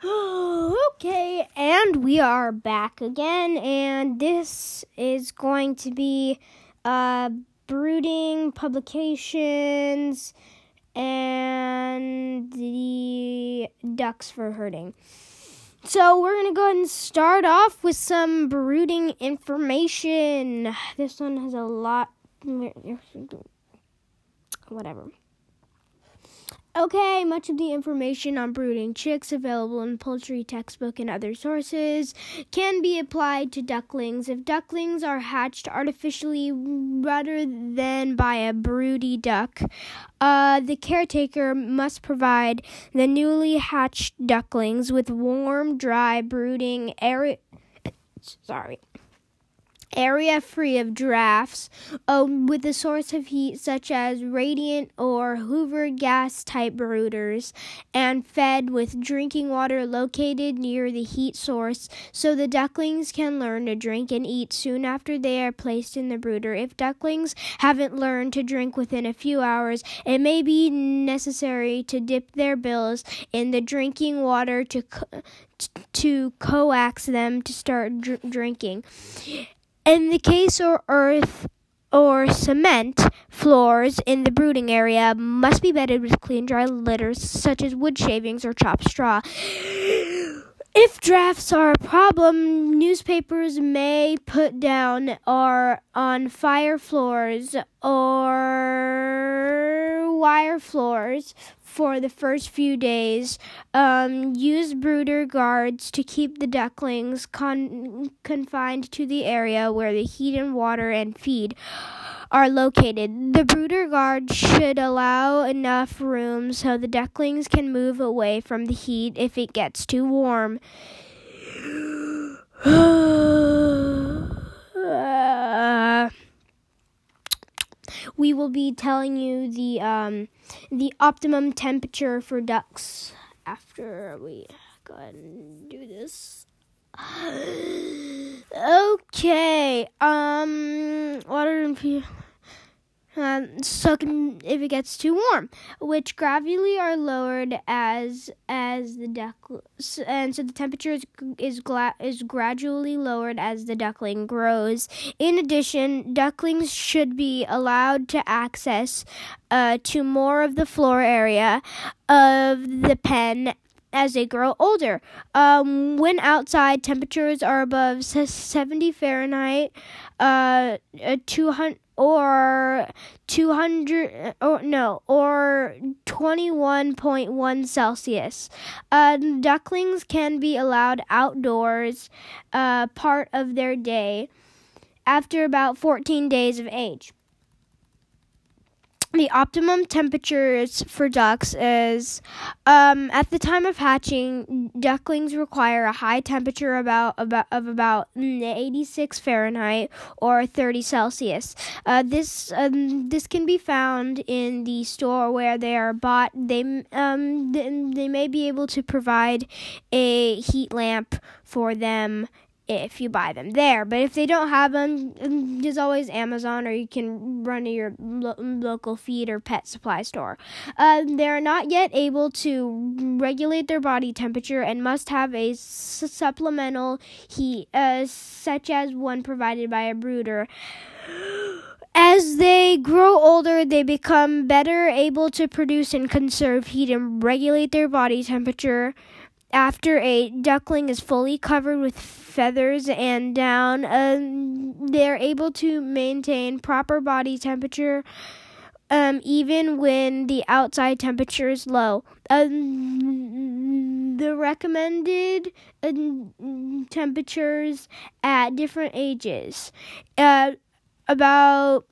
okay, and we are back again, and this is going to be uh, brooding publications and the ducks for herding. So we're gonna go ahead and start off with some brooding information. This one has a lot. Whatever. Okay, much of the information on brooding chicks available in poultry textbook and other sources can be applied to ducklings. If ducklings are hatched artificially rather than by a broody duck, uh, the caretaker must provide the newly hatched ducklings with warm, dry brooding area. Sorry area free of drafts um, with a source of heat such as radiant or Hoover gas type brooders and fed with drinking water located near the heat source so the ducklings can learn to drink and eat soon after they are placed in the brooder. If ducklings haven't learned to drink within a few hours, it may be necessary to dip their bills in the drinking water to co- to coax them to start dr- drinking. In the case of earth or cement floors in the brooding area must be bedded with clean dry litters such as wood shavings or chopped straw. If drafts are a problem, newspapers may put down or on fire floors or wire floors for the first few days. Um, use brooder guards to keep the ducklings con- confined to the area where the heat and water and feed are located. The brooder guard should allow enough room so the ducklings can move away from the heat if it gets too warm. we will be telling you the um, the optimum temperature for ducks after we go ahead and do this. okay. Um, water and um, if it gets too warm, which gradually are lowered as as the duck and so the temperature is is, gla- is gradually lowered as the duckling grows. In addition, ducklings should be allowed to access uh, to more of the floor area of the pen as they grow older. Um, when outside temperatures are above 70 Fahrenheit, uh, 200 or 200 or no or 21.1 celsius uh, ducklings can be allowed outdoors uh, part of their day after about 14 days of age the optimum temperatures for ducks is um, at the time of hatching ducklings require a high temperature about, about of about 86 fahrenheit or 30 celsius. Uh, this um, this can be found in the store where they are bought. They um, they may be able to provide a heat lamp for them if you buy them there. But if they don't have them, mm, there's always Amazon, or you can run to your lo- local feed or pet supply store. Uh, they are not yet able to regulate their body temperature and must have a s- supplemental heat, uh, such as one provided by a brooder. As they grow older, they become better able to produce and conserve heat and regulate their body temperature. After a duckling is fully covered with feathers and down, uh, they're able to maintain proper body temperature um, even when the outside temperature is low. Uh, the recommended uh, temperatures at different ages. Uh, about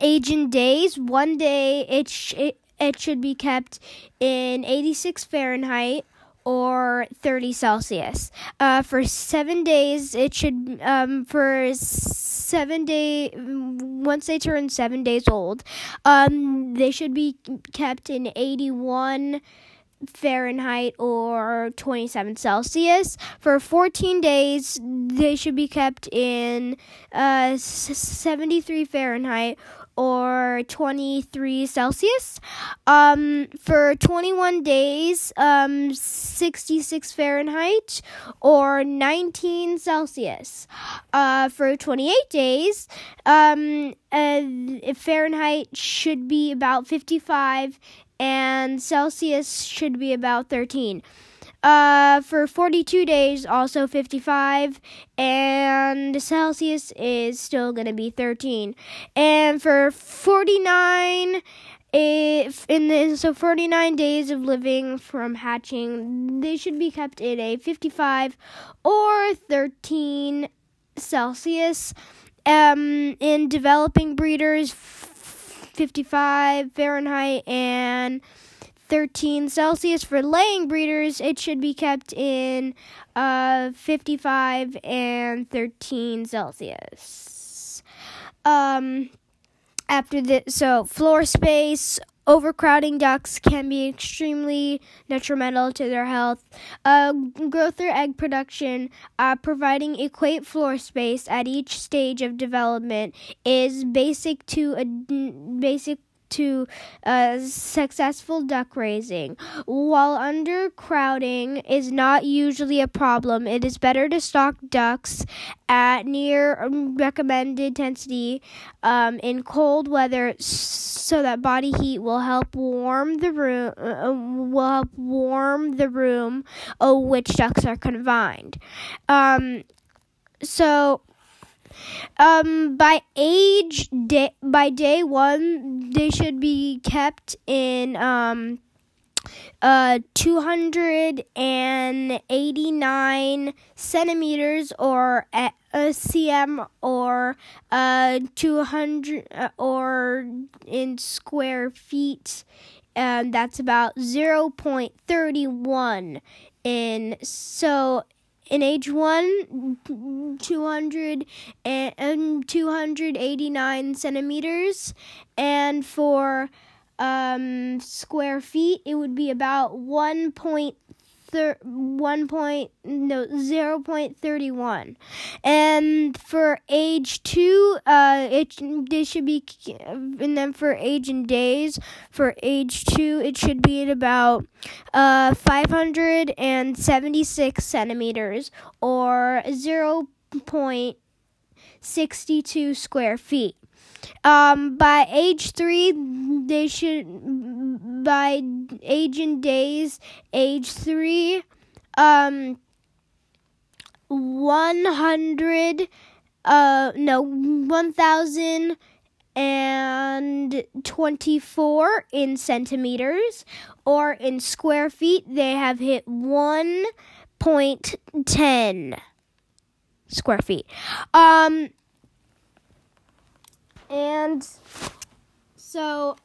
age in days, one day it, sh- it, it should be kept in 86 Fahrenheit or 30 Celsius. Uh, for seven days, it should, um, for seven day, once they turn seven days old, um, they should be kept in 81 Fahrenheit or 27 Celsius. For 14 days, they should be kept in uh, 73 Fahrenheit or 23 Celsius. Um, for 21 days, um, 66 Fahrenheit or 19 Celsius. Uh, for 28 days, um, uh, Fahrenheit should be about 55 and Celsius should be about 13. Uh, for 42 days, also 55, and Celsius is still going to be 13. And for 49, if in the so 49 days of living from hatching, they should be kept in a 55 or 13 Celsius. Um, in developing breeders, 55 Fahrenheit and 13 Celsius. For laying breeders, it should be kept in uh, 55 and 13 Celsius. Um, after the so floor space overcrowding ducks can be extremely detrimental to their health. Uh, growth or egg production, uh, providing equate floor space at each stage of development is basic to a basic to uh, successful duck raising. While undercrowding is not usually a problem, it is better to stock ducks at near um, recommended density um, in cold weather so that body heat will help warm the room uh, uh will help warm the room oh, which ducks are confined. Um, so um, by age day by day one, they should be kept in um uh 289 centimeters or a, a cm or uh 200 uh, or in square feet. Um that's about 0.31 in so in age one, 200 and 289 centimeters, and for um, square feet, it would be about 1.3 thir- 1 point no 0.31 and for age 2 uh it this should be and then for age and days for age 2 it should be at about uh 576 centimeters or 0.62 square feet um, by age three, they should, by age and days, age three, um, 100, uh, no, 1,024 in centimeters, or in square feet, they have hit 1.10 square feet. Um, and so,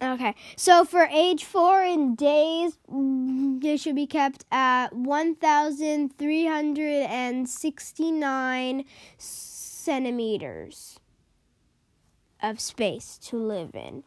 okay. So for age four in days, they should be kept at 1,369 centimeters of space to live in.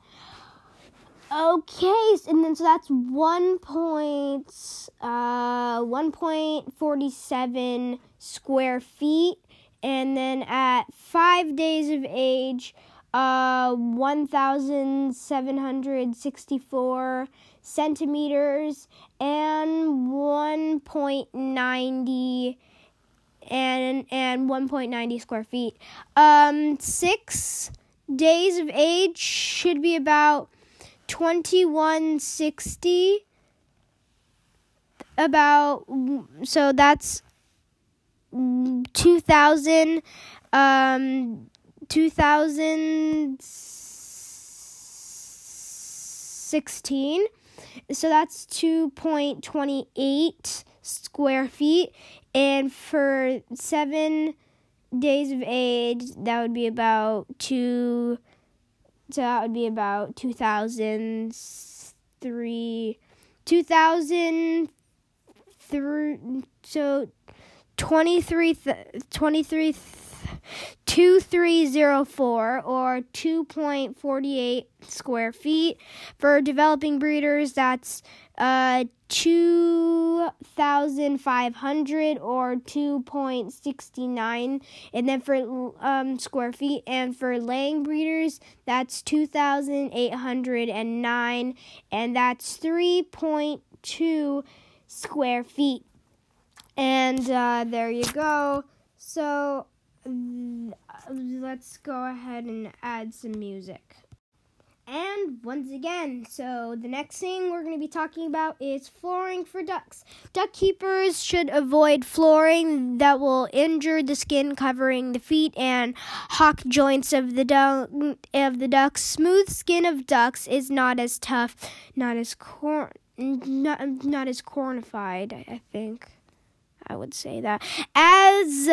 Okay, and then so that's one point, uh, one point forty seven square feet and then at five days of age, uh, 1,764 centimeters and 1.90 and and 1.90 square feet. Um, six days of age should be about 2160 about so that's 2000 um 2016 so that's 2.28 square feet. And for 7 days of age that would be about 2 so that would be about 2003 2003 so 23, 23 2304 or 2.48 square feet. For developing breeders, that's uh, 2,500 or 2.69. And then for um, square feet. And for laying breeders, that's 2,809. And that's 3.2 square feet. And uh, there you go. So let's go ahead and add some music. And once again, so the next thing we're going to be talking about is flooring for ducks. Duck keepers should avoid flooring that will injure the skin covering the feet and hock joints of the duck of the ducks. Smooth skin of ducks is not as tough, not as corn not, not as cornified, I think. I would say that. As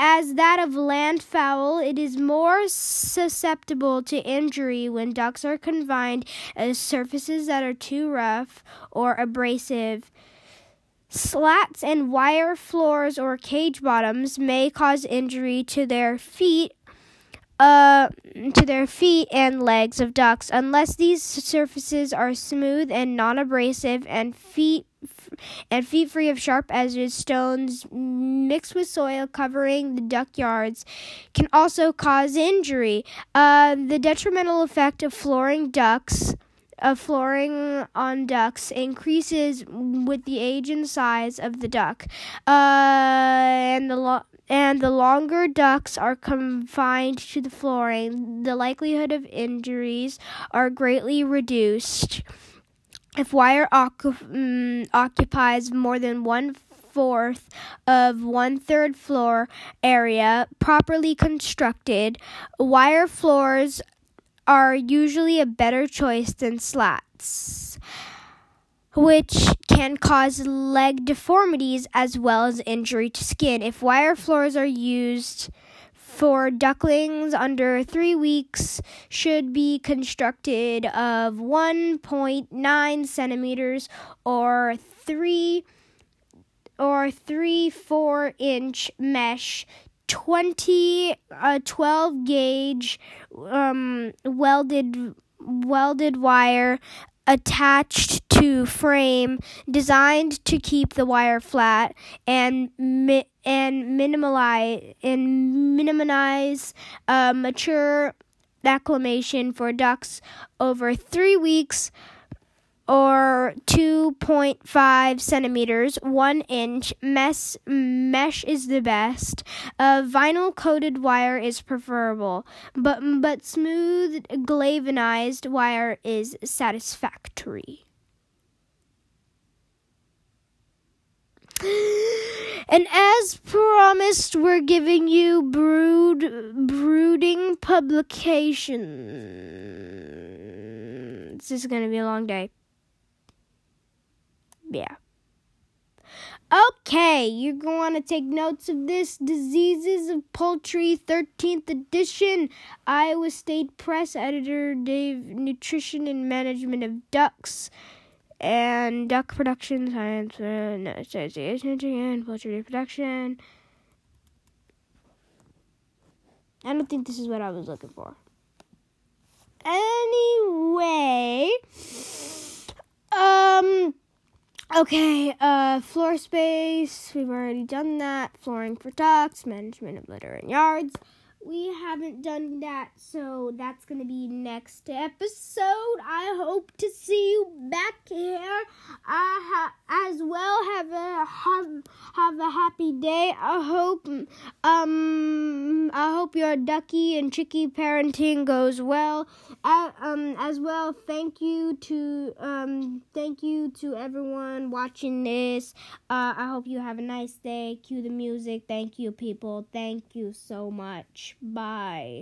as that of landfowl, it is more susceptible to injury when ducks are confined as surfaces that are too rough or abrasive. Slats and wire floors or cage bottoms may cause injury to their feet uh, to their feet and legs of ducks unless these surfaces are smooth and non-abrasive and feet and feet free of sharp edges, stones mixed with soil covering the duck yards can also cause injury. Uh, the detrimental effect of flooring ducks of flooring on ducks increases with the age and size of the duck. Uh, and the lo- and the longer ducks are confined to the flooring, the likelihood of injuries are greatly reduced. If wire um, occupies more than one fourth of one third floor area, properly constructed, wire floors are usually a better choice than slats which can cause leg deformities as well as injury to skin. If wire floors are used for ducklings under three weeks, should be constructed of 1.9 centimeters or three or three four inch mesh 20 uh, 12 gauge um, welded welded wire attached to frame designed to keep the wire flat and mi- and minimize and minimize uh, mature acclimation for ducks over three weeks or 2.5 centimeters, 1 inch. Mesh, mesh is the best. Uh, vinyl coated wire is preferable, but, but smooth galvanized wire is satisfactory. And as promised, we're giving you brood brooding publications. This is going to be a long day yeah. Okay, you're going to take notes of this Diseases of Poultry 13th edition. Iowa State Press editor Dave Nutrition and Management of Ducks and Duck Production Science and Association and Poultry Production. I don't think this is what I was looking for. Anyway, um Okay, uh, floor space, we've already done that. Flooring for ducks, management of litter and yards. We haven't done that, so that's gonna be next episode. I hope to see back here. I ha- as well have a have, have a happy day. I hope um I hope your ducky and chicky parenting goes well. Um as well, thank you to um thank you to everyone watching this. Uh, I hope you have a nice day. Cue the music. Thank you, people. Thank you so much. Bye.